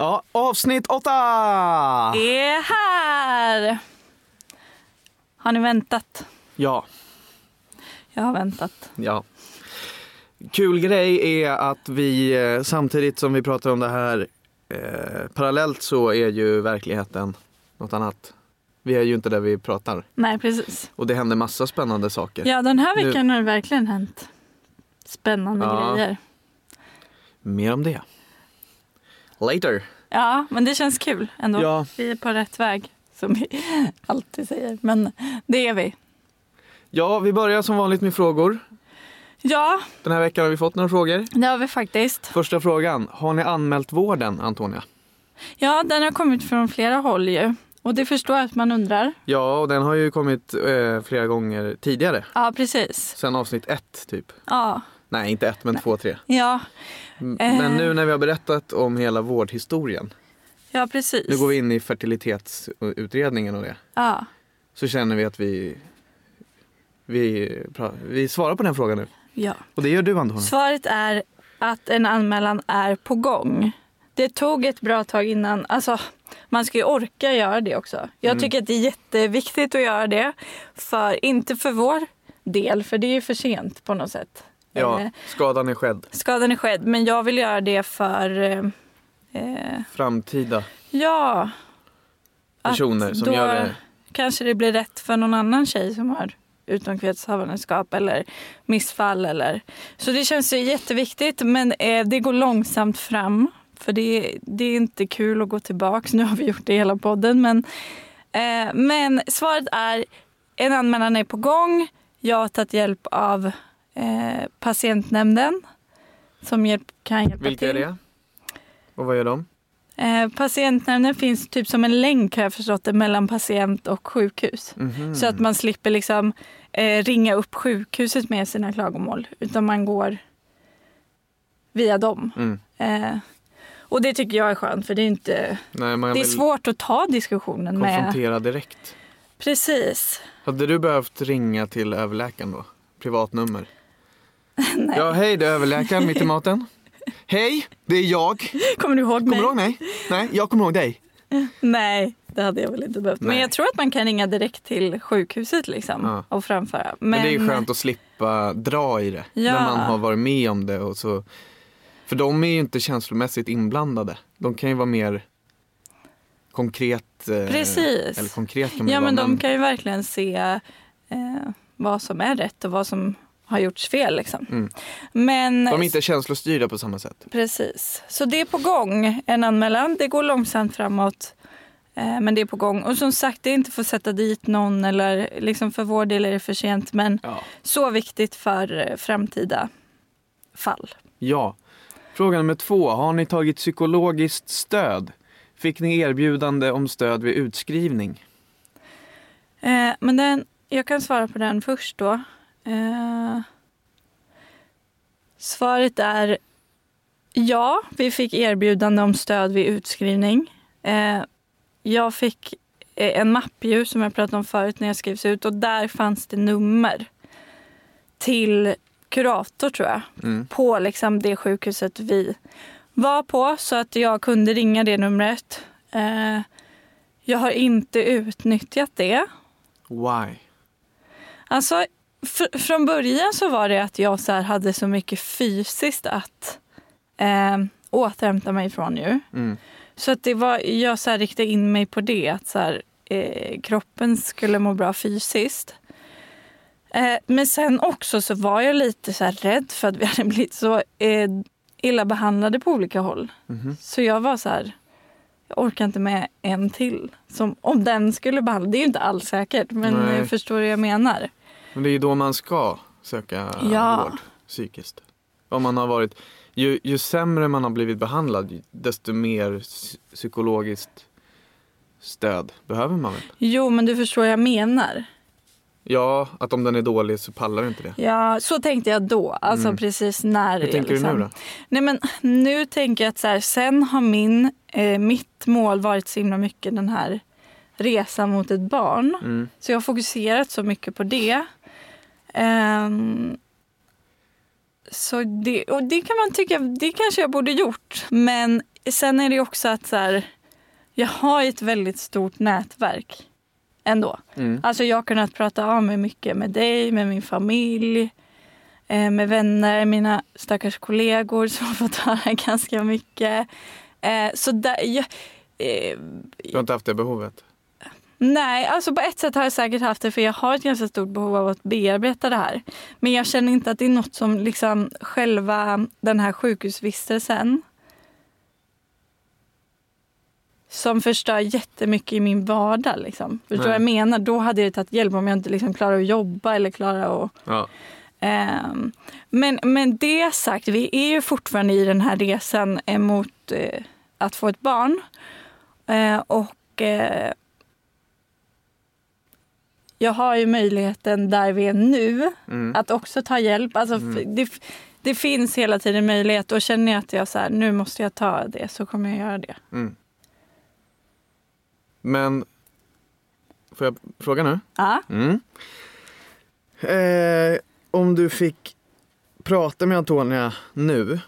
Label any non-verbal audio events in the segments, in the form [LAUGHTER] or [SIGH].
Ja, avsnitt åtta! är här. Har ni väntat? Ja, Jag har väntat. ja. Kul grej är att vi eh, samtidigt som vi pratar om det här eh, parallellt så är ju verkligheten något annat. Vi är ju inte där vi pratar Nej, precis. och det händer massa spännande saker. Ja, den här Nu- veckan har det verkligen hänt spännande Ja. grejer. Mer om det. Later. Ja, men det känns kul ändå. Ja. Vi är på rätt väg, som vi [LAUGHS] alltid säger. Men det är vi. Ja, vi börjar som vanligt med frågor. Ja, Den här veckan har vi fått några frågor. det har vi faktiskt. Första frågan. Har ni anmält vården, Antonia? Ja, den har kommit från flera håll ju. Och det förstår jag att man undrar. Ja, och den har ju kommit eh, flera gånger tidigare. Ja, precis. Sen avsnitt ett, typ. Ja, Nej, inte ett, men två, tre. ja, Eh. Men nu när vi har berättat om hela vårdhistorien. ja precis. Nu går vi in i fertilitetsutredningen och det. Ja, Så känner vi att vi, vi, vi svarar på den frågan nu. ja. Och det gör du, Antonia. Svaret är att en anmälan är på gång. Det tog ett bra tag innan. Alltså, man ska ju orka göra det också. Jag Mm. tycker att det är jätteviktigt att göra det. För, inte för vår del, för det är ju för sent på något sätt. Ja, skadan är skedd. skadan är skedd, men jag vill göra det för... Eh, eh, Framtida ja. Personer som då gör det. kanske det blir rätt för någon annan tjej som har utomkvedshavandeskap eller missfall. Eller. Så det känns ju jätteviktigt, men eh, det går långsamt fram. För det, det är inte kul att gå tillbaka. Nu har vi gjort det hela podden. Men, eh, men svaret är en anmälan är på gång. Jag har tagit hjälp av eh, patientnämnden som hjälp, kan hjälpa Vilka till. är det? Och vad gör de? Eh, patientnämnden finns typ som en länk har jag förstått det, mellan patient och sjukhus. Mhm. Så att man slipper liksom eh, ringa upp sjukhuset med sina klagomål. Utan man går via dem. Mm. Eh, och det tycker jag är skönt för det är inte... Nej, Det är svårt att ta diskussionen med... konfrontera direkt. Precis. Hade du behövt ringa till överläkaren då? Privatnummer? [LAUGHS] Nej. Ja, hej det är överläkaren mitt i maten. Hej, det är jag. Kommer du ihåg Kommer mig? du ihåg mig? Nej, jag kommer ihåg dig. Nej, det hade jag väl inte behövt. Men Nej. jag tror att man kan ringa direkt till sjukhuset liksom Ja. och framföra. Men, det är skönt att slippa dra i det. Ja. När man har varit med om det. Och så... För de är ju inte känslomässigt inblandade. De kan ju vara mer konkret. Eh, Precis. Eller konkret kan man Ja, vara. men de kan ju verkligen se eh, vad som är rätt och vad som har gjorts fel. Liksom. Mm. Men de är inte känslostyrda på samma sätt. precis. Så det är på gång, en anmälan. Det går långsamt framåt. Eh, men det är på gång. Och som sagt, det är inte för att sätta dit någon eller liksom för vår del är det för sent. Men Ja. så viktigt för eh, framtida fall. ja. Fråga nummer två. Har ni tagit psykologiskt stöd? Fick ni erbjudande om stöd vid utskrivning? Eh, men den, jag kan svara på den först då. Eh, svaret är ja, vi fick erbjudande om stöd vid utskrivning. Eh, jag fick eh, en mapp ju, som jag pratade om förut när jag skrevs ut och där fanns det nummer till kurator tror jag Mm. på liksom det sjukhuset vi var på så att jag kunde ringa det numret. Eh, jag har inte utnyttjat det. Why? Alltså, fr- från början så var det att jag så hade så mycket fysiskt att eh, återhämta mig ifrån ju. Mm. Så att det var, jag så här riktade in mig på det, att så här, eh, kroppen skulle må bra fysiskt. Eh, men sen också så var jag lite så här rädd för att vi [LAUGHS] hade blivit så eh, illa behandlade på olika håll. Mhm. Så jag var så här, jag orkar inte med en till. Som, om den skulle behandla, det är ju inte alls säkert men Nej. jag förstår vad jag menar. Men det är ju då man ska söka Ja. vård psykiskt. Om man har varit, ju, ju sämre man har blivit behandlad desto mer psy- psykologiskt stöd behöver man väl? Jo men du förstår vad jag menar. Ja, att om den är dålig så pallar inte det. Ja, så tänkte jag då. Alltså Mm. precis när. Hur tänker liksom. du nu då? Nej men nu tänker jag att så här, sen har min, eh, mitt mål varit så himla mycket den här resan mot ett barn. Mm. Så jag har fokuserat så mycket på det. Ehm, Så det, och det kan man tycka, det kanske jag borde gjort. Men sen är det också att så här, jag har ett väldigt stort nätverk ändå. Mm. Alltså jag har kunnat prata av mig mycket med dig, med min familj, eh, med vänner, mina stackars kollegor som har fått höra [LAUGHS] ganska mycket. Eh, så där, jag, eh, Du har inte haft det behovet? Nej, alltså på ett sätt har jag säkert haft det för jag har ett ganska stort behov av att bearbeta det här. Men jag känner inte att det är något som liksom själva den här sjukhusvistelsen som förstör jättemycket i min vardag. Liksom. Förstår du vad jag menar? Då hade det tagit hjälp om jag inte liksom klarar att jobba eller klarar att... Ja. Ehm, men, men det sagt, vi är ju fortfarande i den här resan emot eh, att få ett barn. Eh, och eh, jag har ju möjligheten där vi är nu Mm. att också ta hjälp. Alltså, f- det, det finns hela tiden möjlighet och känner jag att jag så här, nu måste jag ta det så kommer jag göra det. Mm. Men, får jag fråga nu? Ja. Mm. Eh, om du fick prata med Antonia nu,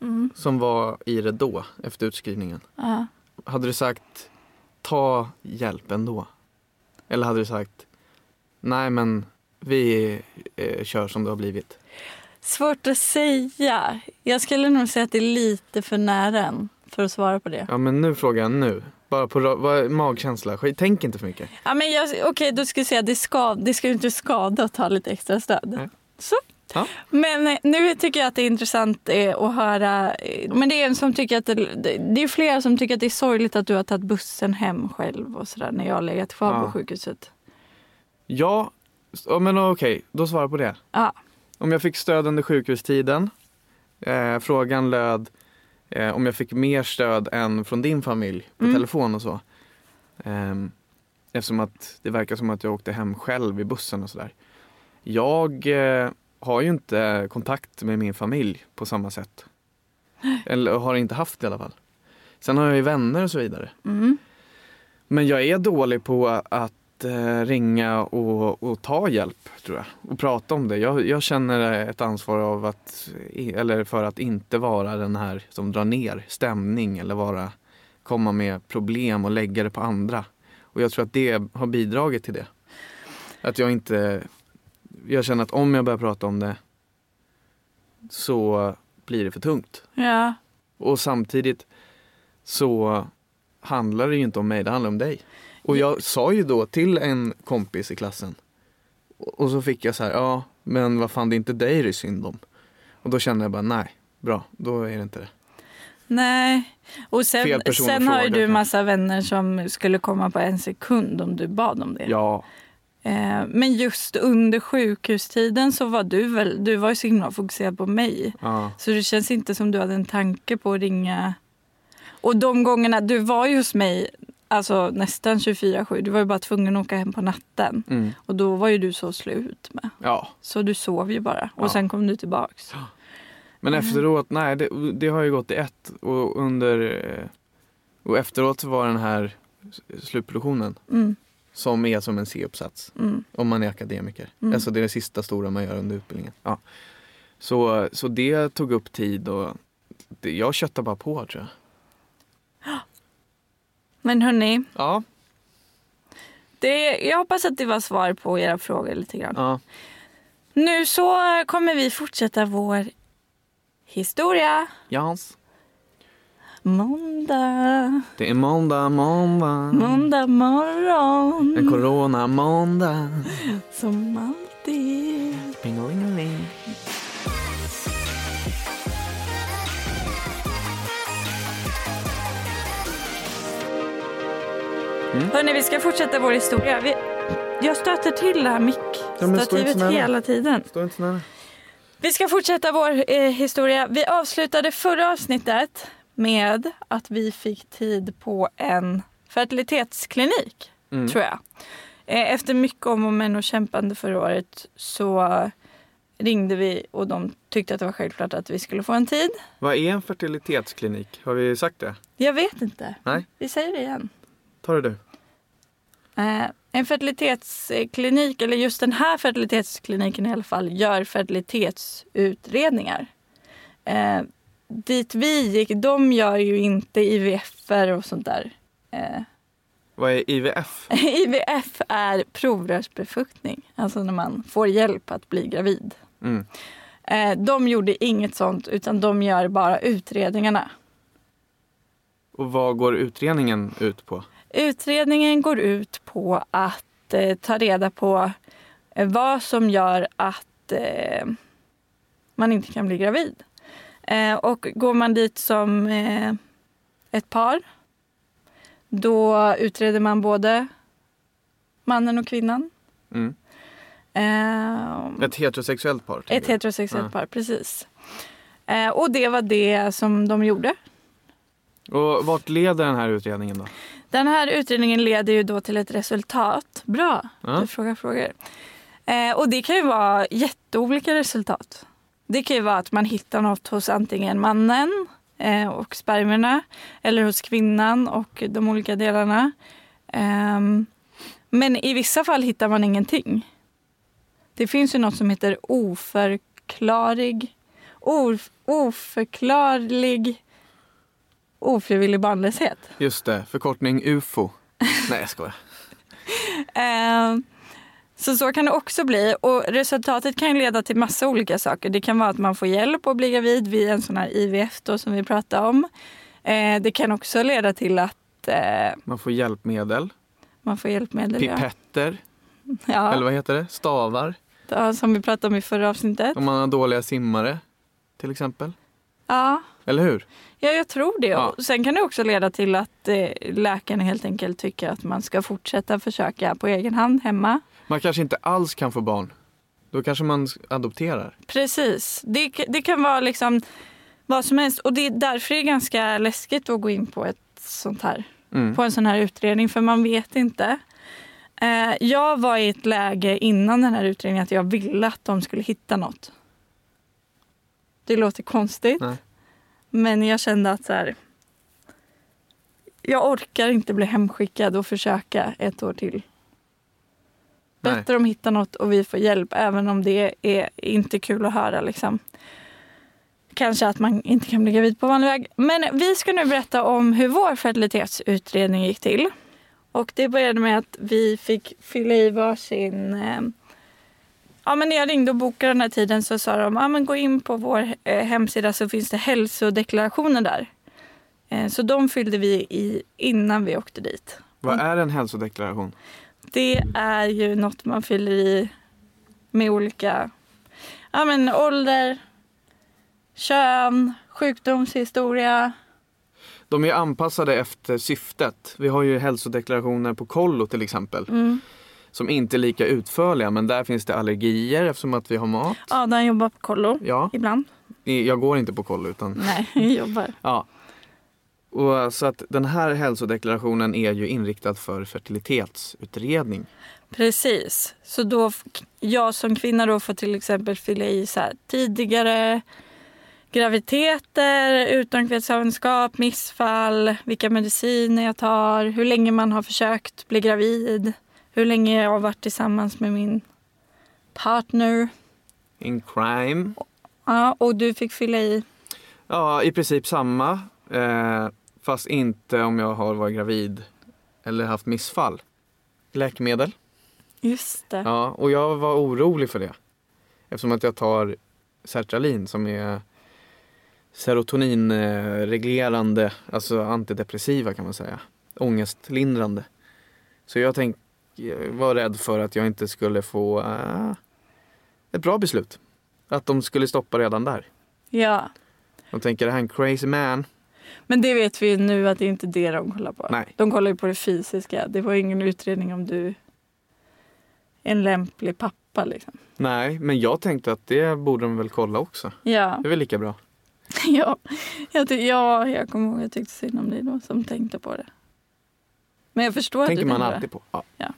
Mm. som var i det då, efter utskrivningen. Ja. Hade du sagt ta hjälp ändå? Eller hade du sagt nej men vi eh, kör som det har blivit? Svårt att säga. Jag skulle nog säga att det är lite för nära än för att svara på det. Ja men nu frågar jag nu. Bara på vad magkänsla. Tänk inte för mycket. Ja, men jag, okej, då ska jag säga att det ska, det ska inte skada att ta lite extra stöd. Nej. Så. Ja. Men eh, nu tycker jag att det är intressant eh, att höra. eh, Men det är en som tycker att det, det det är flera som tycker att det är sorgligt att du har tagit bussen hem själv och sådär när jag har legat kvar Ja. på sjukhuset. Ja, ja men okej, då svarar på det. Ja. Om jag fick stöd under sjukhustiden. Eh, frågan löd eh, om jag fick mer stöd än från din familj på Mm. telefon och så. Ehm, eftersom att det verkar som att jag åkte hem själv i bussen och sådär. Jag eh, har ju inte kontakt med min familj på samma sätt. Eller har inte haft det i alla fall. Sen har jag ju vänner och så vidare. Mm. Men jag är dålig på att eh, ringa och, och ta hjälp, tror jag. Och prata om det. Jag, jag känner ett ansvar av att, eller för att inte vara den här som drar ner stämning eller vara, komma med problem och lägga det på andra. Och jag tror att det har bidragit till det. Att jag inte, jag känner att om jag börjar prata om det så blir det för tungt. Ja. Och samtidigt så handlar det ju inte om mig, det handlar om dig. Och jag sa ju då till en kompis i klassen och så fick jag så här, ja men vad fan det är inte dig det är synd om. Och då kände jag bara nej, bra, då är det inte det. Nej. Och sen, sen har ju du massa vänner som skulle komma på en sekund om du bad om det. Ja, Eh, Men just under sjukhustiden så var du väl, du var ju så himla fokuserad på mig. ja, Så det känns inte som du hade en tanke på att ringa. Och de gångerna, du var ju hos mig alltså nästan 24-7. Du var ju bara tvungen att åka hem på natten. mm, Och då var ju du så slut med. ja. Så du sov ju bara. Och Ja. sen kom du tillbaks. Men Mm. efteråt, nej det, det har ju gått i ett och under eh, och efteråt så var den här slutproduktionen Mm, som är som en C-uppsats. mm, Om man är akademiker. Mm. Alltså det är det sista stora man gör under utbildningen. Ja. Så, så det tog upp tid och det, jag köttade bara på tror jag. Men hörni, Ja. det, jag hoppas att det var svar på era frågor lite grann. ja. Nu så kommer vi fortsätta vår historia. Jans. Måndag, Det är måndag, måndag. måndag morgon. En corona måndag. Som alltid. Pingelingeling. Hörni, vi ska fortsätta vår historia. Vi, jag stöter till det här Ja, stå mickstativet nära. hela tiden. Står inte nära. Vi ska fortsätta vår eh, historia. Vi avslutade förra avsnittet med att vi fick tid på en fertilitetsklinik, Mm. tror jag. Eh, efter mycket om och men och kämpande förra året så ringde vi och de tyckte att det var självklart att vi skulle få en tid. Vad är en fertilitetsklinik? Har vi sagt det? Jag vet inte. Nej. Vi säger det igen. Ta det du. Eh, En fertilitetsklinik, eller just den här fertilitetskliniken i alla fall, gör fertilitetsutredningar. Eh, dit vi gick, de gör ju inte IVF och sånt där. Eh, Vad är IVF? [LAUGHS] IVF är provrörsbefruktning, alltså när man får hjälp att bli gravid. Mm. Eh, de gjorde inget sånt, utan de gör bara utredningarna. Och vad går utredningen ut på? Utredningen går ut på att eh, ta reda på eh, vad som gör att eh, man inte kan bli gravid. Eh, och går man dit som eh, ett par då utreder man både mannen och kvinnan. Mm. Eh, Ett heterosexuellt par? ett heterosexuellt Ja. par, precis. Och det var det som de gjorde. Och vart leder den här utredningen då? Den här utredningen leder ju då till ett resultat. Bra, Ja. du frågar frågor. Eh, och det kan ju vara jätteolika resultat. Det kan ju vara att man hittar något hos antingen mannen eh, och spermierna eller hos kvinnan och de olika delarna. Ehm, men i vissa fall hittar man ingenting. Det finns ju något som heter oförklarig, of, oförklarlig ofrivillig barnlöshet. Just det, förkortning UFO. Nej jag skojar. Eh, så så kan det också bli. Och resultatet kan leda till massa olika saker. Det kan vara att man får hjälp att bli gravid vid en sån här IVF då, som vi pratade om. Eh, det kan också leda till att eh, Man får hjälpmedel, man får hjälpmedel. pipetter, Ja, eller vad heter det? Stavar. ja, som vi pratade om i förra avsnittet. Om man har dåliga simmare till exempel. Ja, Eller hur? Ja jag tror det. Ja. Och sen kan det också leda till att eh, läkaren helt enkelt tycker att man ska fortsätta försöka på egen hand hemma. Man kanske inte alls kan få barn. Då kanske man adopterar. Precis. Det, det kan vara liksom vad som helst. Och det är därför det är ganska läskigt att gå in på ett sånt här, Mm. på en sån här utredning, för man vet inte. Eh, jag var i ett läge innan den här utredningen att jag ville att de skulle hitta något. Det låter konstigt, Nej. Men jag kände att så här, jag orkar inte bli hemskickad och försöka ett år till. Nej. Bättre om de hittar något och vi får hjälp, även om det är inte kul att höra. Liksom. Kanske att man inte kan bli gravid på vanlig väg. Men vi ska nu berätta om hur vår fertilitetsutredning gick till. Och det började med att vi fick fylla i varsin... Eh, ja, men när jag ringde och bokade den här tiden så sa de ja, men gå in på vår eh, hemsida så finns det hälsodeklarationer där. Eh, så de fyllde vi i innan vi åkte dit. Vad är en hälsodeklaration? Det är ju något man fyller i med olika ja, men ålder, kön, sjukdomshistoria. De är anpassade efter syftet. Vi har ju hälsodeklarationer på kollo till exempel. Mm. Som inte är lika utförliga men där finns det allergier eftersom att vi har mat. Adam jobbar på kollo Ja, ibland. jag går inte på kollo utan Nej, [LAUGHS] jag jobbar. ja. Och så att den här hälsodeklarationen är ju inriktad för fertilitetsutredning. Precis. Så då, jag som kvinna då får till exempel fylla i så här, tidigare graviditeter, utomkvedshavandeskap, missfall, vilka mediciner jag tar, hur länge man har försökt bli gravid, hur länge jag har varit tillsammans med min partner. In crime. Ja, och du fick fylla i. Ja, i princip samma. Eh, fast inte om jag har varit gravid eller haft missfall. Läkemedel. Just det. Ja, och jag var orolig för det. Eftersom att jag tar sertralin som är serotoninreglerande, alltså antidepressiva kan man säga. Ångestlindrande. Så jag tänk, jag var rädd för att jag inte skulle få eh, ett bra beslut. Att de skulle stoppa redan där. Ja. De tänker det här är en crazy man. Men det vet vi ju nu att det är inte det de kollar på. Nej. De kollar ju på det fysiska. Det var ingen utredning om du är en lämplig pappa liksom. Nej, men jag tänkte att det borde de väl kolla också. Ja, Det är väl lika bra. [LAUGHS] ja. Jag, ty- ja, jag kommer ihåg jag tyckte synd om dig då som tänkte på det. Men jag förstår tänker man alltid på. Ja. det.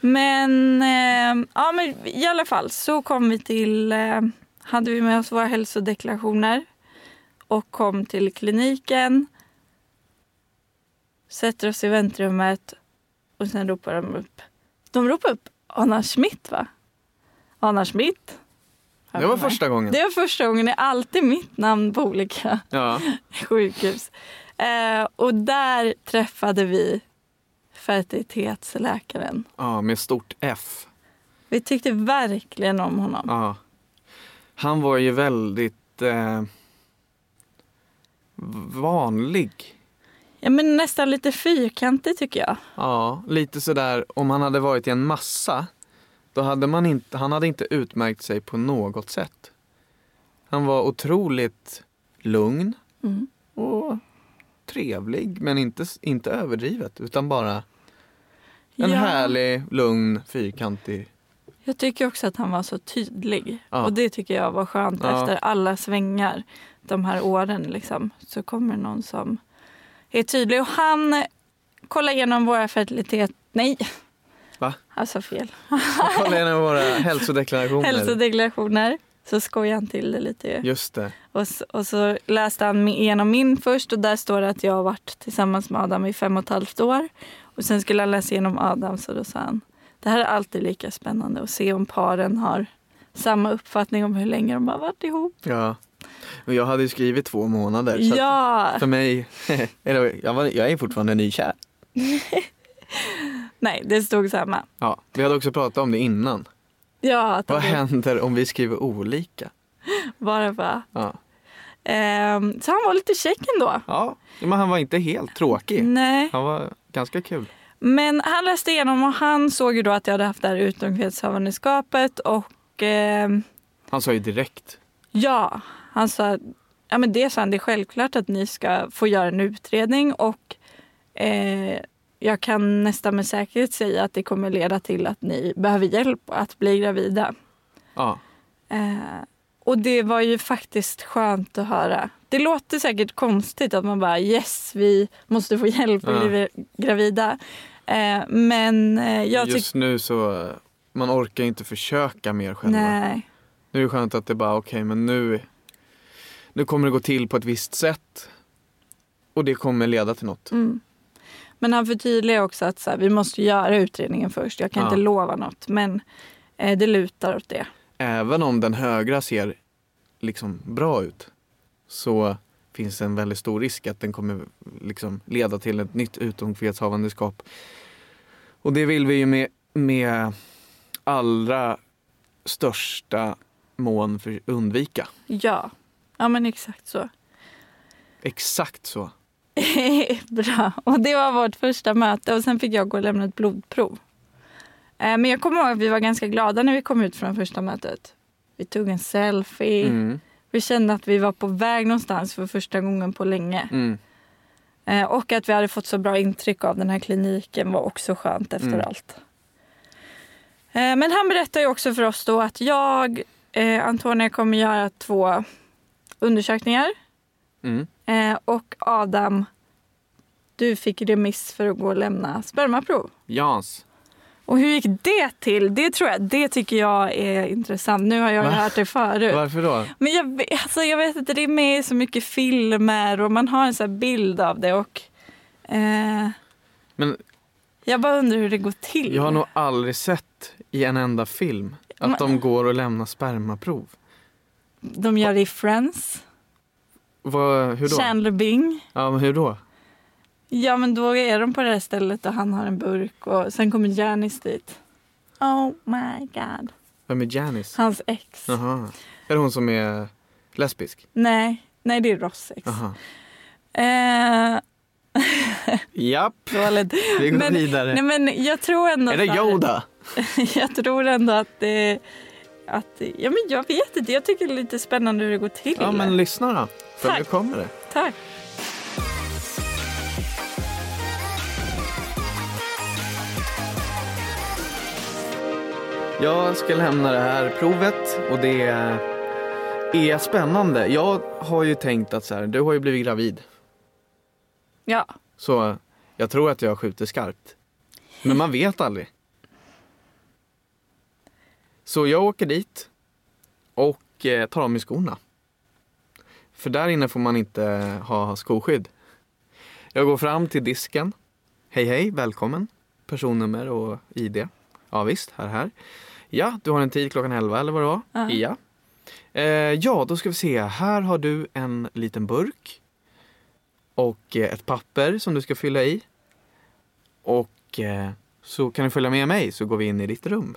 Men, eh, ja, men i alla fall så kom vi till, eh, hade vi med oss våra hälsodeklarationer och kom till kliniken. Sätter oss i väntrummet och sen ropar de upp. De ropade upp Anna Schmidt va? Anna Schmidt. Det var första gången. Det var första gången. Det är alltid mitt namn på olika Ja. [LAUGHS] sjukhus. Eh, och där träffade vi fertilitetsläkaren. ja, med stort F. Vi tyckte verkligen om honom. Ja. Han var ju väldigt eh, vanlig. Ja, men nästan lite fyrkantig tycker jag. Ja, lite sådär om han hade varit i en massa. Då hade man inte, han hade inte utmärkt sig på något sätt. Han var otroligt lugn Mm. och trevlig men inte, inte överdrivet utan bara en Ja. härlig, lugn, fyrkantig. Jag tycker också att han var så tydlig. Ja. Och det tycker jag var skönt Ja. efter alla svängar de här åren. Liksom, så kommer någon som är tydlig. Och han kollar igenom våra fertilitet... Nej! Va? Alltså fel. Kolla igenom våra hälsodeklarationer. Hälsodeklarationer. Så skojar han till det lite ju. Just det. Och, så- och så läste han igenom min först och där står det att jag har varit tillsammans med Adam i fem och ett halvt år. Och sen skulle han läsa igenom Adams och då sa han det här är alltid lika spännande att se om paren har samma uppfattning om hur länge de har varit ihop. Ja. Och jag hade ju skrivit två månader. Så Ja! för mig, [LAUGHS] jag, var, jag är fortfarande nykär. [LAUGHS] Nej, det stod samma. Ja, vi hade också pratat om det innan. Ja, att Vad det händer om vi skriver olika? bara var. Ja. Ehm, så han var lite check ändå. ja, men han var inte helt tråkig. Nej. Han var ganska kul. Men han läste igenom och han såg ju då att jag hade haft det här utomkvedshavandeskapet och ehm, Han sa ju direkt. Ja, han sa, ja men det sa han, det är självklart att ni ska få göra en utredning och eh, jag kan nästan med säkerhet säga att det kommer leda till att ni behöver hjälp att bli gravida. Ja, Eh, och det var ju faktiskt skönt att höra. Det låter säkert konstigt att man bara yes, vi måste få hjälp att Ja. bli gravida. Eh, men eh, jag tycker... just nu så, man orkar inte försöka mer själva. Nej. Nu är det skönt att det bara, okej men nu, nu kommer det gå till på ett visst sätt. Och det kommer leda till något. Mm. Men han förtydligar också att så här, vi måste göra utredningen först. Jag kan Ja. inte lova något, men eh, det lutar åt det. Även om den högra ser liksom bra ut så finns det en väldigt stor risk att den kommer liksom leda till ett nytt utomkvedshavandeskap. Och det vill vi ju med, med allra största mån för undvika. Ja, ja men exakt så. Exakt så. [LAUGHS] Bra. Och det var vårt första möte och sen fick jag gå och lämna ett blodprov. Eh, men jag kommer ihåg att vi var ganska glada när vi kom ut från första mötet. Vi tog en selfie. Mm. Vi kände att vi var på väg någonstans för första gången på länge. Mm. Eh, och att vi hade fått så bra intryck av den här kliniken var också skönt efter Mm. allt. Eh, men han berättade också för oss då att jag, Antonia, kommer göra två undersökningar. Mm. Och Adam, du fick remiss för att gå och lämna spermaprov. Jans. Och hur gick det till? Det tror jag, det tycker jag är intressant. Nu har jag hört det förut. Varför då? Men jag, alltså, jag vet inte, det är med i så mycket filmer och man har en sån här bild av det. Och, eh, Men jag bara undrar hur det går till. jag har nog aldrig sett i en enda film att Men- de går och lämnar spermaprov. De gör det i Friends. Vad, hur då? Chandler Bing. Ja, men hur då? Ja men då är de på det här stället och han har en burk och sen kommer Janice dit. Oh my god. Vem är Janice? Hans ex. Jaha. Är det hon som är lesbisk? Nej, nej det är Ross ex. Jaha. Eh, [LAUGHS] Japp, dåligt. vi går Men- vidare. Nej men jag tror ändå är det Yoda? [LAUGHS] Jag tror ändå att det... Att, ja, men jag vet inte, jag tycker det är lite spännande hur det går till. Ja, men lyssna då. För Tack. nu kommer det. Tack. Jag ska lämna det här provet och det är spännande. Jag har ju tänkt att så här, du har ju blivit gravid. Ja, Så jag tror att jag skjuter skarpt. Men man vet aldrig. Så jag åker dit och eh, tar av mig skorna. För där inne får man inte ha skoskydd. Jag går fram till disken. Hej hej, välkommen. Personnummer och ID. Ja visst, här här. Ja, du har en tid klockan 11 eller vad det var? Ja. Ja. Eh, ja, då ska vi se. Här har du en liten burk. Och eh, ett papper som du ska fylla i. Och eh, så kan du följa med mig så går vi in i ditt rum.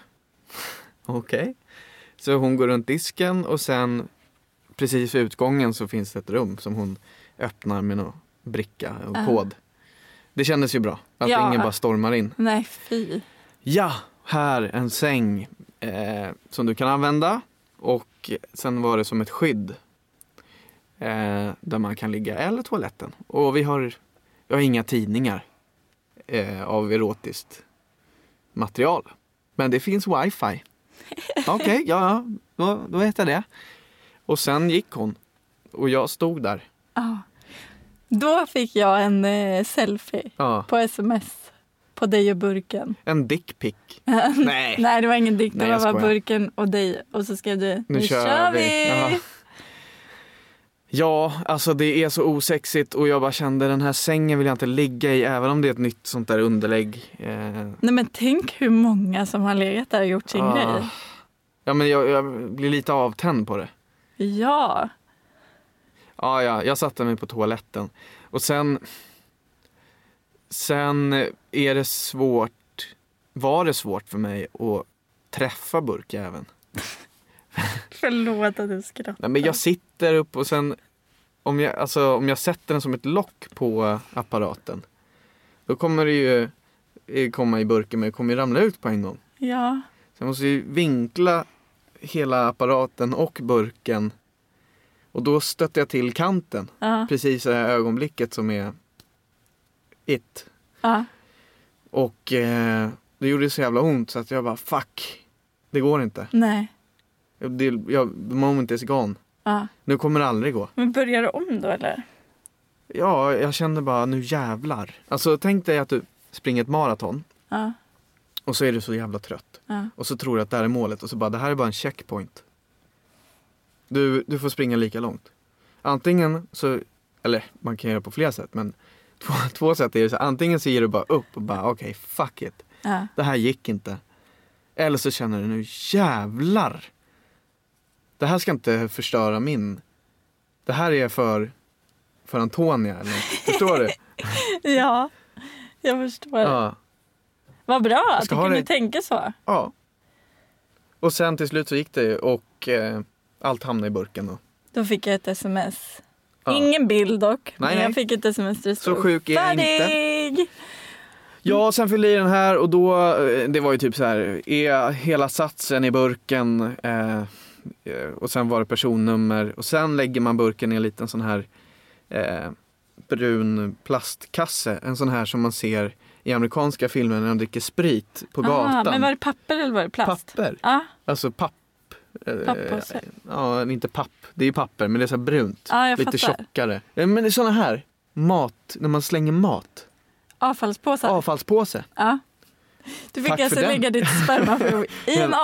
[LAUGHS] Okej. Så hon går runt disken och sen precis vid utgången så finns det ett rum som hon öppnar med någon bricka och Ah. kod. Det kändes ju bra. Att Ja. ingen bara stormar in. Nej, fy. Ja, här en säng eh, som du kan använda. Och sen var det som ett skydd. Eh, där man kan ligga, eller toaletten. Och vi har, vi har inga tidningar eh, av erotiskt material. Men det finns wifi. [LAUGHS] Okej, ja, ja, då, då vet jag det. Och sen gick hon. Och jag stod där. Ja. Då fick jag en eh, selfie Ja, på sms på dig och burken. en dickpic. [LAUGHS] Nej. Nej, det var ingen dikt. Det var bara burken och dig. Och så skrev du, nu, kör vi." Jaha. Ja, alltså det är så osexigt och jag bara kände den här sängen vill jag inte ligga i även om det är ett nytt sånt där underlägg. Eh, Nej men tänk hur många som har legat där och gjort sin ah. grej. Ja men jag, jag blir lite avtänd på det. Ja. Ja, ja, jag satte mig på toaletten och sen Sen är det svårt, var det svårt för mig att träffa burkjäveln. [LAUGHS] Förlåt att du skrattar. Nej, men jag sitter upp och sen om jag, alltså, om jag sätter den som ett lock på apparaten då kommer det ju eh, komma i burken men det kommer ju ramla ut på en gång. Ja. Så jag måste ju vinkla hela apparaten och burken och då stötte jag till kanten Ja. precis i det här ögonblicket som är it. ja. Och eh, det gjorde så jävla ont så att jag bara fuck, det går inte. Nej. Det, jag, the moment is gone. Ja. Nu kommer det aldrig gå. Men börjar du om då eller? Ja, jag kände bara nu jävlar. Alltså tänk dig att du springer ett maraton Ja. och så är du så jävla trött. Och så tror du att det här är målet och så bara det här är bara en checkpoint. Du, du får springa lika långt. Antingen så, eller man kan göra på flera sätt men två, två sätt är det så antingen så ger du bara upp och bara okej fuck it. Ja. Det här gick inte. Eller så känner du nu jävlar. Det här ska inte förstöra min. Det här är för, för Antonia eller. [LAUGHS] Förstår du? ja. Jag förstår. Ja. Vad bra att du kunde det- tänka så. ja. Och sen till slut så gick det och eh, allt hamnade i burken då. Då fick jag ett sms. Ingen bild dock. Nej, men jag fick ett sms där Så sjuk är jag inte. Ja, sen fyllde jag i den här och då, eh, det var ju typ så här, är hela satsen i burken eh, eh, och sen var det personnummer och sen lägger man burken i en liten sån här eh, brun plastkasse, en sån här som man ser i amerikanska filmer när de dricker sprit på gatan. Ah, men var det papper eller var det plast? Papper, Ja, alltså papp. Eh, Pappåse. Ja, inte papp, det är ju papper men det är så brunt. Ja, Lite fattar. tjockare. Eh, Men det är såna här, mat, när man slänger mat. avfallspåsar. Avfallspåse. Ja. Du fick Tack alltså lägga ditt spermaprov [LAUGHS] i en Ja.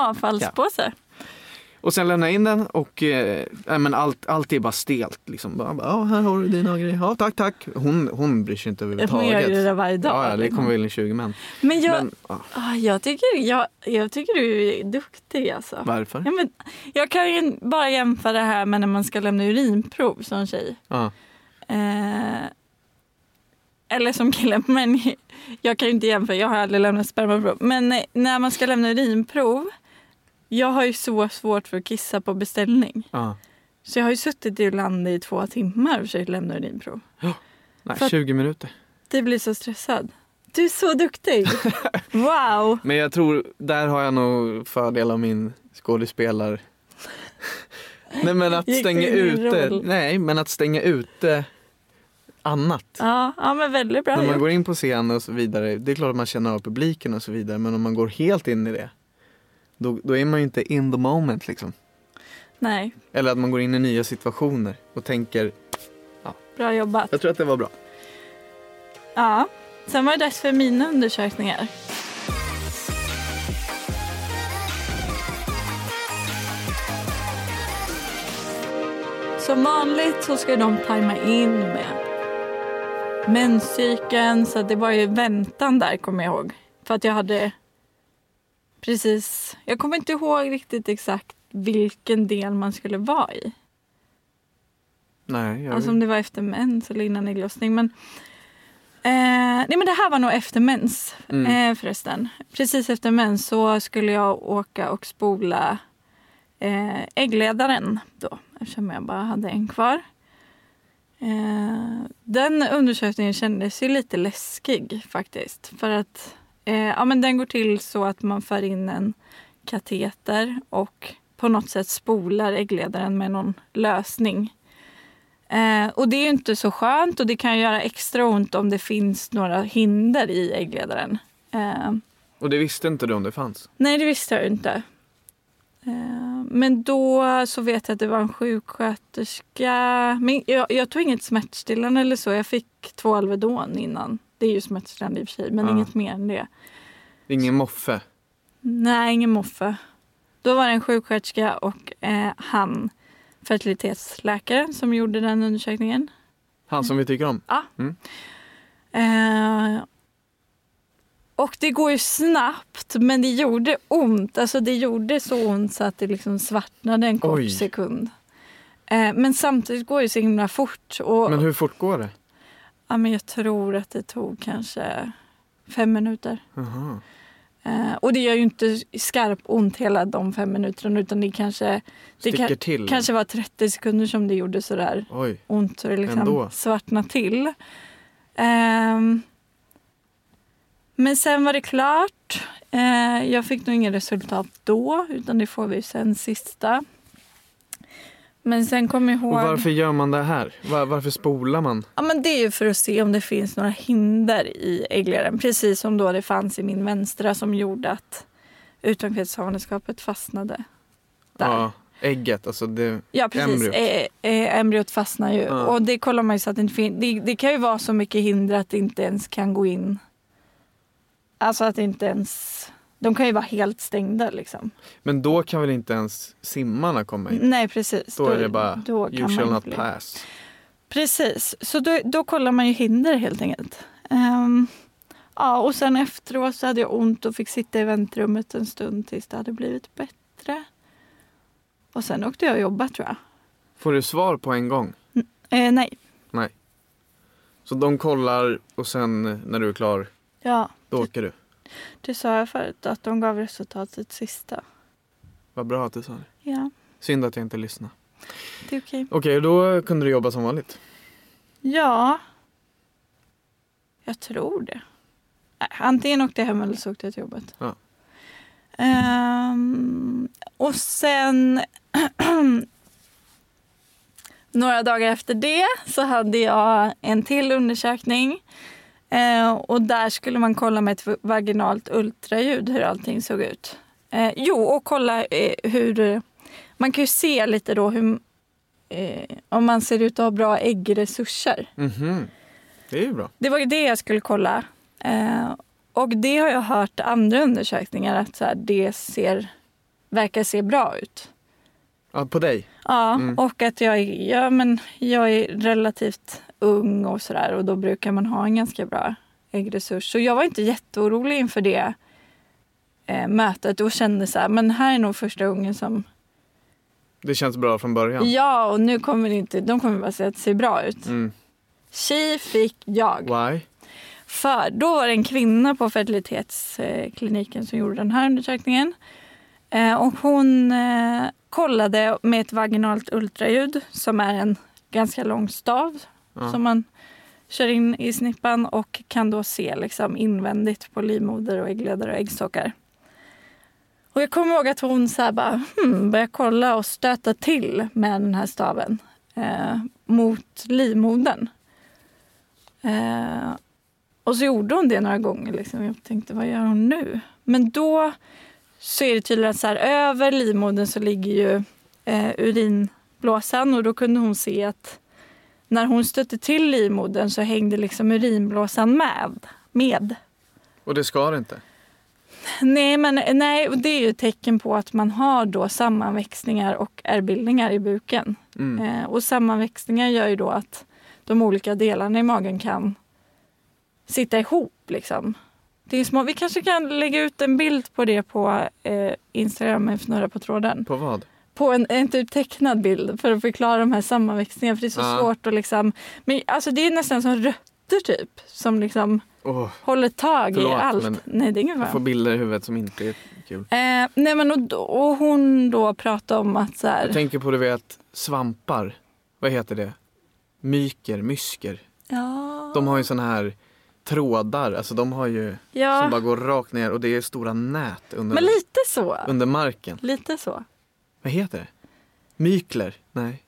Och sen lämnar jag in den och eh, men allt, allt är bara stelt. Liksom. Bara, ja, här har du dina grejer. Ja, tack, tack. Hon, hon bryr sig inte Hon överhuvudtaget. gör ju det varje dag. Ja, ja, det liksom. kommer väl in 20 män. Men jag, Men ah, jag, tycker, jag, jag tycker du är duktig alltså. varför? Ja, men, jag kan ju bara jämföra det här med när man ska lämna urinprov som tjej. Ja. Eh, eller som kille, men jag kan ju inte jämföra, jag har aldrig lämnat spermaprov. Men när man ska lämna urinprov, jag har ju så svårt för att kissa på beställning. Ja. Så jag har ju suttit i land i två timmar och försökt lämna urinprov. Nej, För att- 20 minuter. Det blir så stressad. Du är så duktig! [LAUGHS] Wow! Men jag tror, där har jag nog fördel av min skådespelar... [LAUGHS] Nej men att stänga ute, roll? nej men att stänga ute annat. Ja, ja men väldigt bra När man gjort. går in på scen och så vidare, det är klart att man känner av publiken och så vidare men om man går helt in i det då, då är man ju inte in the moment liksom. Nej, Eller att man går in i nya situationer och tänker, bra jobbat. jag tror att det var bra. Ja, sen var det dags för mina undersökningar. Som vanligt så ska de tajma in med menscykeln så det var ju väntan där kommer jag ihåg. För att jag hade precis. Jag kommer inte ihåg riktigt exakt vilken del man skulle vara i. Nej, jag Alltså om det var efter mens eller innan ägglossning. Men, eh, nej men det här var nog efter mens Mm. eh, förresten. Precis efter mens så skulle jag åka och spola eh, äggledaren då. Eftersom jag bara hade en kvar. Eh, den undersökningen kändes ju lite läskig faktiskt. För att eh, ja, men den går till så att man för in en kateter och på något sätt spolar äggledaren med någon lösning. Eh, och det är inte så skönt och det kan göra extra ont om det finns några hinder i äggledaren. Eh, Och det visste inte du om det fanns? nej, det visste jag inte. Eh, men då så vet jag att det var en sjuksköterska. Men jag, jag tog inget smärtstillande eller så. Jag fick två Alvedon innan. Det är ju smärtstillande i och för sig, men Ja. inget mer än det. Ingen moffe? Nej, ingen moffe. Då var det en sjuksköterska och eh, han, fertilitetsläkaren, som gjorde den undersökningen. Han som vi tycker om? Eh, och det går ju snabbt, men det gjorde ont. Alltså det gjorde så ont så att det liksom svartnade en kort Oj. sekund. Eh, men samtidigt går det så himla fort. Och, Men hur fort går det? Ja, men jag tror att det tog kanske fem minuter. Jaha. Eh, och det gör ju inte skarpt ont hela de fem minuterna utan det kanske, det Sticker kan, till? kanske var 30 sekunder som det gjorde sådär Oj. ont så det liksom Ändå. svartnade till. Ehm, men sen var det klart. Eh, jag fick nog inget resultat då utan det får vi sen sista. Men sen kom jag ihåg... Och varför gör man det här? Var, varför spolar man? Ja, men det är ju för att se om det finns några hinder i äggledaren. Precis som då det fanns i min vänstra som gjorde att utomkvedshavandeskapet fastnade där. Ja, ägget, alltså det... Ja precis, Embryot. embryot, eh, embryot fastnar ju. Ja. Och det kollar man ju så att det inte finns. Det, det kan ju vara så mycket hinder att det inte ens kan gå in. Alltså att det inte ens... De kan ju vara helt stängda liksom. Men då kan väl inte ens simmarna komma in? Nej precis. Då är det bara då you shall not pass. Precis, så då, då kollar man ju hinder helt enkelt. Ehm, ja, och sen efteråt så hade jag ont och fick sitta i väntrummet en stund tills det hade blivit bättre. Och sen åkte jag och jobbade tror jag. Får du svar på en gång? Eh, nej. Så de kollar och sen när du är klar, Ja, då åker du? Det sa jag förut att de gav resultatet sista. Vad bra att du sa det. Ja, Synd att jag inte lyssnade. det är okej. Okej, då kunde du jobba som vanligt. Ja, jag tror det. Nej, Antingen åkte jag hem eller så åkte jag till jobbet. Ja. Ehm, och sen [CLEARS THROAT] några dagar efter det så hade jag en till undersökning. Eh, och där skulle man kolla med ett vaginalt ultraljud hur allting såg ut. Eh, jo, och kolla eh, hur... Man kan ju se lite då hur, eh, om man ser ut att ha bra äggresurser. Mhm. Det är ju bra. Det var ju det jag skulle kolla. Eh, och det har jag hört andra undersökningar att så här, det ser, verkar se bra ut. Ja, på dig? Ja, Mm. och att jag, ja, men jag är relativt ung och sådär och då brukar man ha en ganska bra äggresurs. Så jag var inte jätteorolig inför det eh, mötet och kände så här, men här är nog första gången som Det känns bra från början? ja, och nu kommer det inte, de kommer bara säga att det ser bra ut. Mm. Fick jag. Why? För då var det en kvinna på fertilitetskliniken som gjorde den här undersökningen. Eh, Och hon eh, kollade med ett vaginalt ultraljud som är en ganska lång stav Ja. som man kör in i snippan och kan då se liksom invändigt på livmoder och äggledare och äggstockar. Och jag kommer ihåg att hon så här bara, hmm, började kolla och stöta till med den här staven eh, mot livmodern. Eh, och så gjorde hon det några gånger. Liksom. Jag tänkte, vad gör hon nu? Men då så är det tydligen att så här, över livmodern så ligger ju eh, urinblåsan och då kunde hon se att när hon stötte till livmodern så hängde liksom urinblåsan med. med. Och det ska det inte? Nej, men nej, och det är ju ett tecken på att man har då sammanväxningar och ärrbildningar i buken. Mm. Eh, och sammanväxningar gör ju då att de olika delarna i magen kan sitta ihop. Liksom. Det är små. Vi kanske kan lägga ut en bild på det på eh, Instagram med Fnurra på tråden. På vad? På en, en typ tecknad bild för att förklara de här sammanväxningarna. För det är så Ja. svårt att liksom... Men alltså det är nästan som rötter typ. Som liksom Åh, håller tag Förlåt, i allt. Nej, det är ingen jag får fara. bilder i huvudet som inte är kul. Eh, nej men och, och hon då pratade om att så här, Jag tänker på du vet svampar. Vad heter det? Myker, mysker. ja, De har ju såna här trådar, alltså de har ju ja som bara går rakt ner och det är stora nät under, men lite så. under marken. Lite så. Vad heter det? Mykler? Nej.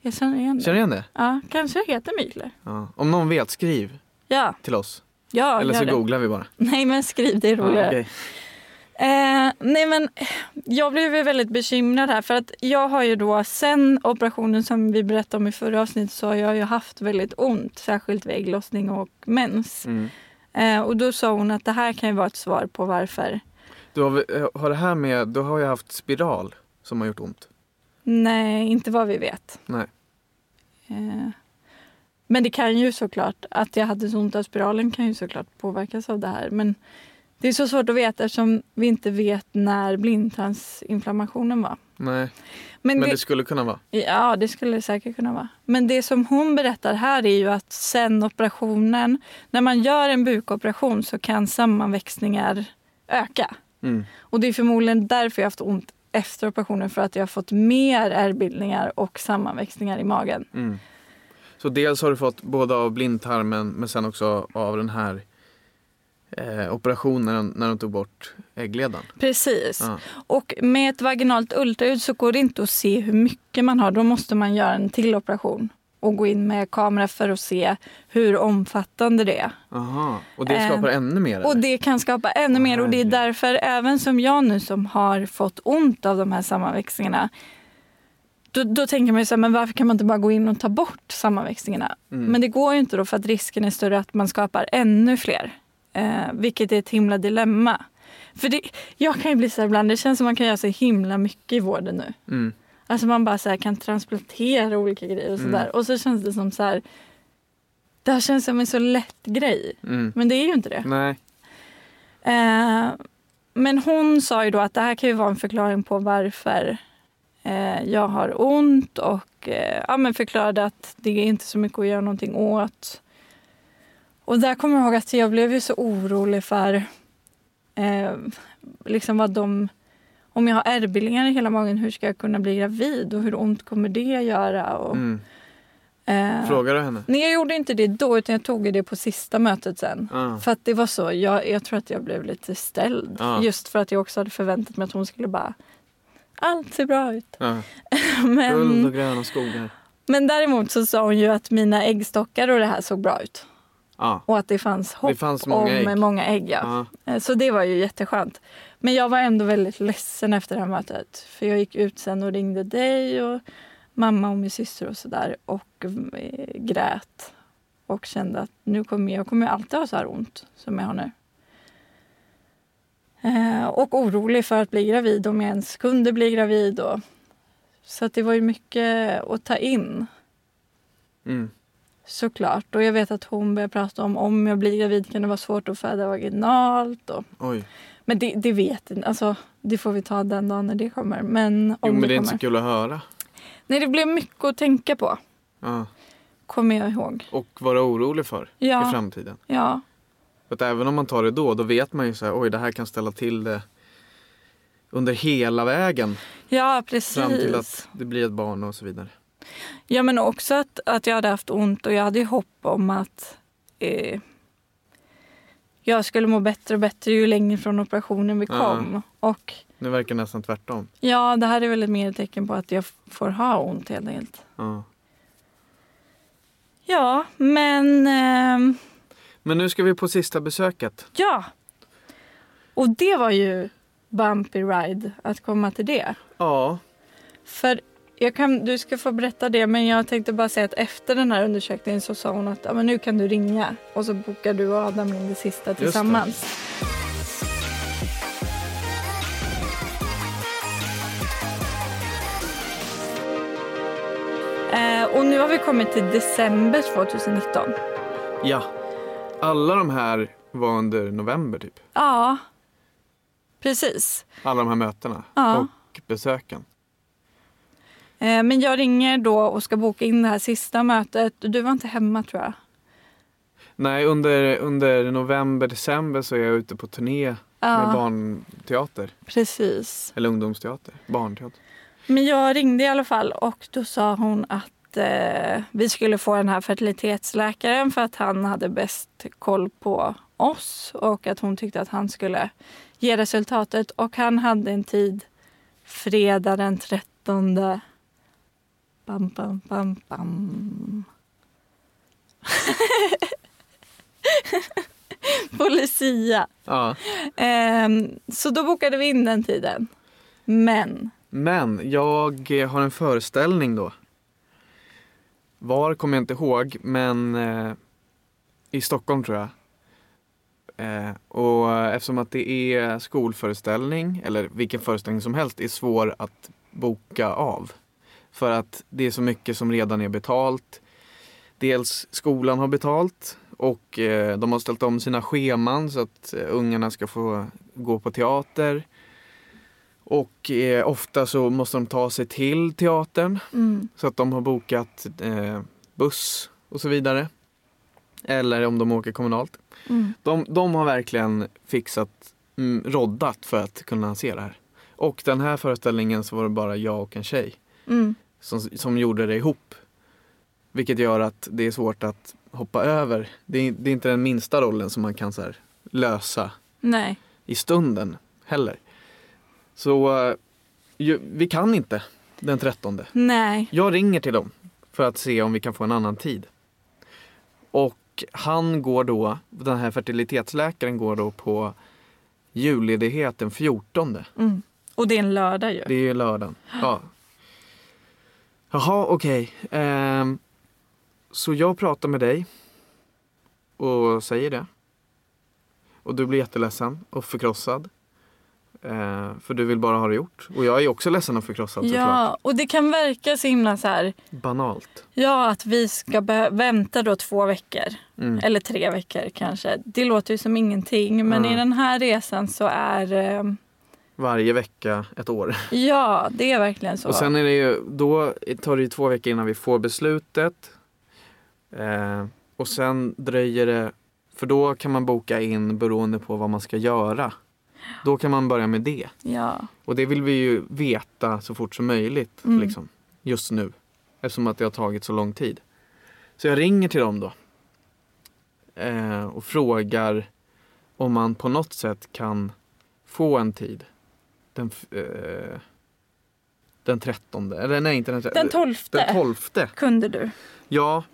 Jag känner igen det. Känner igen det? Ja, kanske heter mygler. Ja. Om någon vet, skriv Ja, till oss. ja Eller så det. googlar vi bara. Nej men skriv, det är roligare. Ja, okej. Eh, nej men jag blev väldigt bekymrad här för att jag har ju då sen operationen som vi berättade om i förra avsnittet så har jag ju haft väldigt ont, särskilt vid ägglossning och mens. mm. Eh, och då sa hon att det här kan ju vara ett svar på varför. Du har, eh, har det här med, du har ju haft spiral som har gjort ont. Nej, inte vad vi vet. Nej. Eh, men det kan ju såklart, att jag hade så ont av spiralen kan ju såklart påverkas av det här. Men det är så svårt att veta eftersom vi inte vet när blindtarmsinflammationen var. Nej, Men, men det, det skulle kunna vara. Ja, det skulle det säkert kunna vara. Men det som hon berättar här är ju att sen operationen, när man gör en bukoperation så kan sammanväxningar öka. Mm. Och det är förmodligen därför jag har haft ont efter operationen för att jag har fått mer ärrbildningar och sammanväxningar i magen. Mm. Så dels har du fått både av blindtarmen men sen också av den här eh, operationen när de tog bort äggledan. Precis. Ja. Och med ett vaginalt ultraljud så går det inte att se hur mycket man har. Då måste man göra en till operation och gå in med kamera för att se hur omfattande det är. Aha. Och det Eh, skapar ännu mer? Och eller? det kan skapa ännu mer och det är därför även som jag nu som har fått ont av de här sammanväxningarna då, då tänker man ju så här, men varför kan man inte bara gå in och ta bort sammanväxningarna? Mm. Men det går ju inte då för att risken är större att man skapar ännu fler. Eh, vilket är ett himla dilemma. För det, jag kan ju bli så här ibland, det känns som man kan göra så himla mycket i vården nu. Mm. Alltså man bara så kan transplantera olika grejer och Mm. sådär. Och så känns det som så här, det här känns som en så lätt grej. Mm. Men det är ju inte det. Nej. Eh, men hon sa ju då att det här kan ju vara en förklaring på varför eh, jag har ont och eh, ja, men förklarade att det är inte så mycket att göra någonting åt. Och där kommer jag ihåg att jag blev ju så orolig för eh, liksom vad de om jag har ärrbildningar i hela magen, hur ska jag kunna bli gravid och hur ont kommer det göra? Och, Mm. eh, Frågar du henne? nej, jag gjorde inte det då, utan jag tog det på sista mötet sen. Ah. För att det var så, jag, jag tror att jag blev lite ställd. Ja. Just för att jag också hade förväntat mig att hon skulle bara allt ser bra ut. [LAUGHS] Guld Men, och gröna skogar. men däremot så sa hon ju att mina äggstockar och det här såg bra ut. Ja. Och att det fanns hopp Det fanns många om ägg. många ägg. Ja. Ja. Eh, Så det var ju jätteskönt. Men jag var ändå väldigt ledsen efter det här mötet. För jag gick ut sen och ringde dig och mamma och min syster och sådär och eh, grät. Och kände att nu kommer jag kommer alltid ha så här ont som jag har nu. Eh, och orolig för att bli gravid om jag ens kunde bli gravid. Och, så det var ju mycket att ta in. Mm. Såklart. Och jag vet att hon började prata om om jag blir gravid kan det vara svårt att föda vaginalt. Och, Oj. Men det, det vet inte. Alltså, det får vi ta den dagen när det kommer. Men om Jo men det, det är kommer. inte så kul att höra. Nej, det blev mycket att tänka på. Ja. Kommer jag ihåg. Och vara orolig för Ja. i framtiden. Ja, För att även om man tar det då, då vet man ju så här, oj det här kan ställa till det under hela vägen ja fram till precis. att det blir ett barn och så vidare. Ja, men också att, att jag hade haft ont och jag hade ju hopp om att eh, jag skulle må bättre och bättre ju längre från operationen vi kom. Och Nu verkar det nästan tvärtom. ja, det här är väl ett mer tecken på att jag får ha ont helt enkelt. Ja. Ja, men ehm, Men nu ska vi på sista besöket. ja. Och det var ju bumpy ride att komma till det. Ja. För jag kan, du ska få berätta det, men jag tänkte bara säga att efter den här undersökningen så sa hon att men nu kan du ringa. Och så bokar du och Adam in det sista tillsammans. Eh, och nu har vi kommit till december 2019. Ja. Alla de här var under november typ. Ja, precis. Alla de här mötena Ja. och besöken. Eh, Men jag ringer då och ska boka in det här sista mötet. Du var inte hemma tror jag. Nej, under, under november, december så är jag ute på turné med Ja, barnteater. precis. Eller ungdomsteater. Barnteater. Men jag ringde i alla fall och då sa hon att eh, vi skulle få den här fertilitetsläkaren för att han hade bäst koll på oss och att hon tyckte att han skulle ge resultatet. Och han hade en tid fredag den 13. Bam, bam, bam, bam. [LAUGHS] på Lucia. Ja. Ehm, så då bokade vi in den tiden. Men Men jag har en föreställning då. Var kommer jag inte ihåg, men eh, i Stockholm tror jag. Eh, och eftersom att det är skolföreställning, eller vilken föreställning som helst, är svår att boka av. För att det är så mycket som redan är betalt. Dels skolan har betalt och eh, de har ställt om sina scheman så att eh, ungarna ska få gå på teater. Och eh, ofta så måste de ta sig till teatern mm, så att de har bokat buss och så vidare. Eller om de åker kommunalt. mm, De, de har verkligen fixat, mm, roddat för att kunna se det här. Och den här föreställningen så var det bara jag och en tjej mm. Som, som gjorde det ihop. Vilket gör att det är svårt att hoppa över. Det är, det är inte den minsta rollen som man kan så här, lösa Nej. i stunden heller. Så eh, ju, vi kan inte den 13. Nej. Jag ringer till dem för att se om vi kan få en annan tid. Och han går då, den här fertilitetsläkaren går då på julledighet den 14. Mm. Och det är en lördag ju. Det är ju lördagen. Ja. Jaha, okej. Ehm, så jag pratar med dig och säger det. Och du blir jätteledsen och förkrossad. Eh, för du vill bara ha det gjort. Och jag är också ledsen och förkrossad såklart. Ja, och det kan verka så himla så här, Banalt. ja att vi ska vänta då två veckor. Mm. Eller tre veckor kanske. Det låter ju som ingenting. Men Mm. i den här resan så är eh, Varje vecka ett år. ja, det är verkligen så. Och sen är det ju, då tar det ju två veckor innan vi får beslutet. Eh, och sen dröjer det, för då kan man boka in beroende på vad man ska göra. Då kan man börja med det. ja. Och det vill vi ju veta så fort som möjligt. Mm. Liksom, just nu. Eftersom att det har tagit så lång tid. Så jag ringer till dem då. Eh, och frågar om man på något sätt kan få en tid. Den, eh, den 13. Eller nej, inte den 13. Den tolfte Den 12. kunde du. Ja,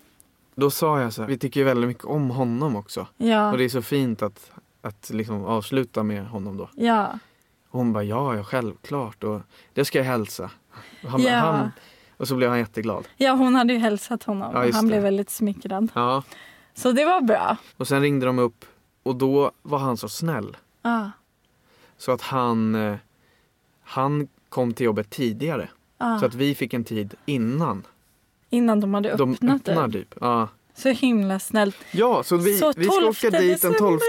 då sa jag så här. Vi tycker ju väldigt mycket om honom också. Ja. Och det är så fint att, att liksom avsluta med honom då. ja. Och hon bara, ja, ja, självklart. Och det ska jag hälsa. Och, han, Ja. han, och så blev han jätteglad. ja, hon hade ju hälsat honom. Ja, han det. blev väldigt smickrad. Ja. Så det var bra. Och sen ringde de upp och då var han så snäll. Ja. Så att han, eh, han kom till jobbet tidigare. Ja. Så att vi fick en tid innan Innan de hade de öppnat öppnar det. typ. Ja. Så himla snällt. ja, så vi, Så vi ska 12 åka dit den 12.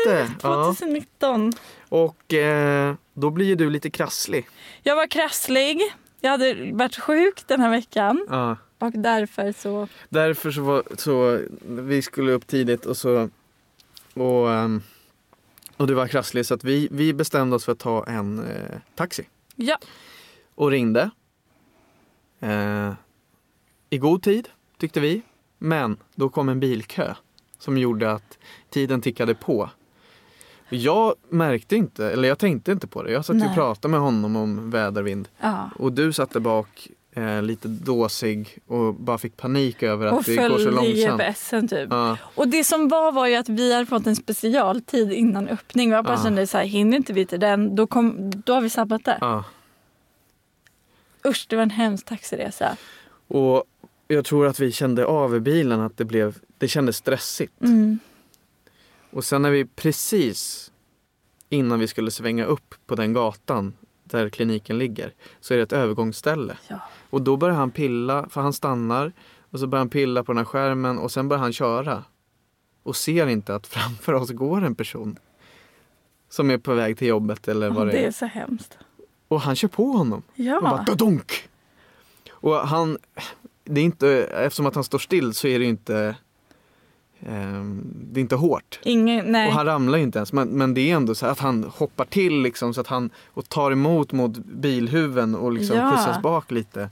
Ja. 2019. Och eh, då blir ju du lite krasslig. Jag var krasslig. Jag hade varit sjuk den här veckan. Ja. Och därför så... Därför så var så vi skulle upp tidigt och så och, ehm, och du var krasslig så att vi, vi bestämde oss för att ta en eh, taxi Ja. och ringde. Eh, I god tid tyckte vi. Men då kom en bilkö som gjorde att tiden tickade på. Jag märkte inte, eller jag tänkte inte på det. Jag satt ju och Nej. pratade med honom om väder, vind. ja. Och du satt där bak eh, lite dåsig och bara fick panik över att Och det går så långsamt. GPSen typ. Ja, Och det som var var ju att vi hade fått en specialtid innan öppning. Och jag bara Ja. kände så här, hinner inte vi till den, då, kom, då har vi sabbat det. ja. Usch, det var en hemsk taxiresa. Och jag tror att vi kände av i bilen att det, blev, det kändes stressigt. Mm. Och sen när vi precis innan vi skulle svänga upp på den gatan där kliniken ligger så är det ett övergångsställe. Ja. Och då börjar han pilla, för han stannar och så börjar han pilla på den här skärmen och sen börjar han köra. och ser inte att framför oss går en person som är på väg till jobbet eller vad det det är. är så hemskt. Och han kör på honom. Och Ja. bara dodonk! Och han, det är inte, eftersom att han står still så är det inte, det är inte hårt. Ingen. Och han ramlar ju inte ens, men, men det är ändå så att han hoppar till liksom så att han och tar emot mot bilhuven och liksom Ja. skjutsas bak lite.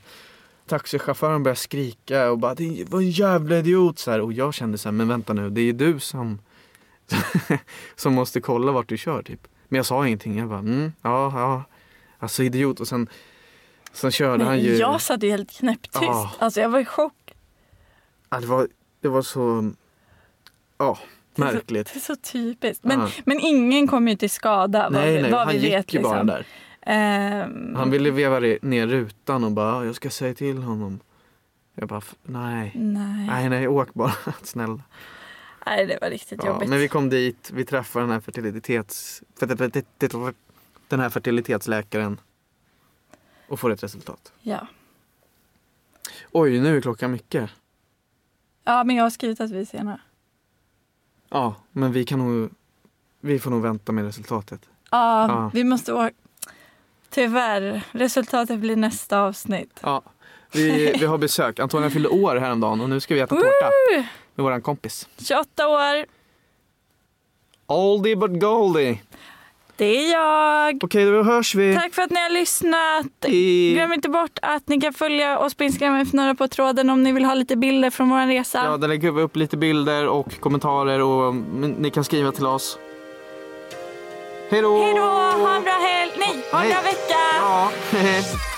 Taxichauffören börjar skrika och bara det var en jävla idiot så här. Och jag kände så här, men vänta nu, det är ju du som [LAUGHS] som måste kolla vart du kör typ. Men jag sa ingenting, jag bara mm, ja, ja, alltså idiot och sen Sen körde han Men ju, Jag satt ju helt knäpptyst. Ja. Alltså jag var i chock. ja, det, var, det var så, ja, märkligt. Det är så typiskt. Men, Ja. men ingen kom ju till skada vad, Nej, vi- nej, vad han vi gick vet. ju bara liksom. där. Ehm, Han ville veva ner rutan och bara, "Ja, jag ska säga till honom. Jag bara, "F- nej, nej. nej, nej, åk bara, [LAUGHS] snälla. nej, det var riktigt Ja, jobbigt. men vi kom dit, vi träffade den här fertilitets, fertilitet- den här fertilitetsläkaren och får ett resultat. Ja. Oj, nu är klockan mycket. ja, men jag har skrivit att vi är sena. Ja, men vi kan nog, vi får nog vänta med resultatet. Ja, Ja. vi måste åka. Tyvärr, resultatet blir nästa avsnitt. Ja, vi, vi har besök. Antonija fyllde år häromdagen och nu ska vi äta tårta Woo! med våran kompis. 28 år, Oldie but goldie. Det är jag. Okej, då hörs vi. Tack för att ni har lyssnat. I... Glöm inte bort att ni kan följa oss på Instagram med Fnurra på tråden om ni vill ha lite bilder från vår resa. Ja, där lägger vi upp lite bilder och kommentarer och mm, ni kan skriva till oss. Hej då! Hej då, ha en bra helg. Nej, ha en bra vecka. Ja, [LAUGHS]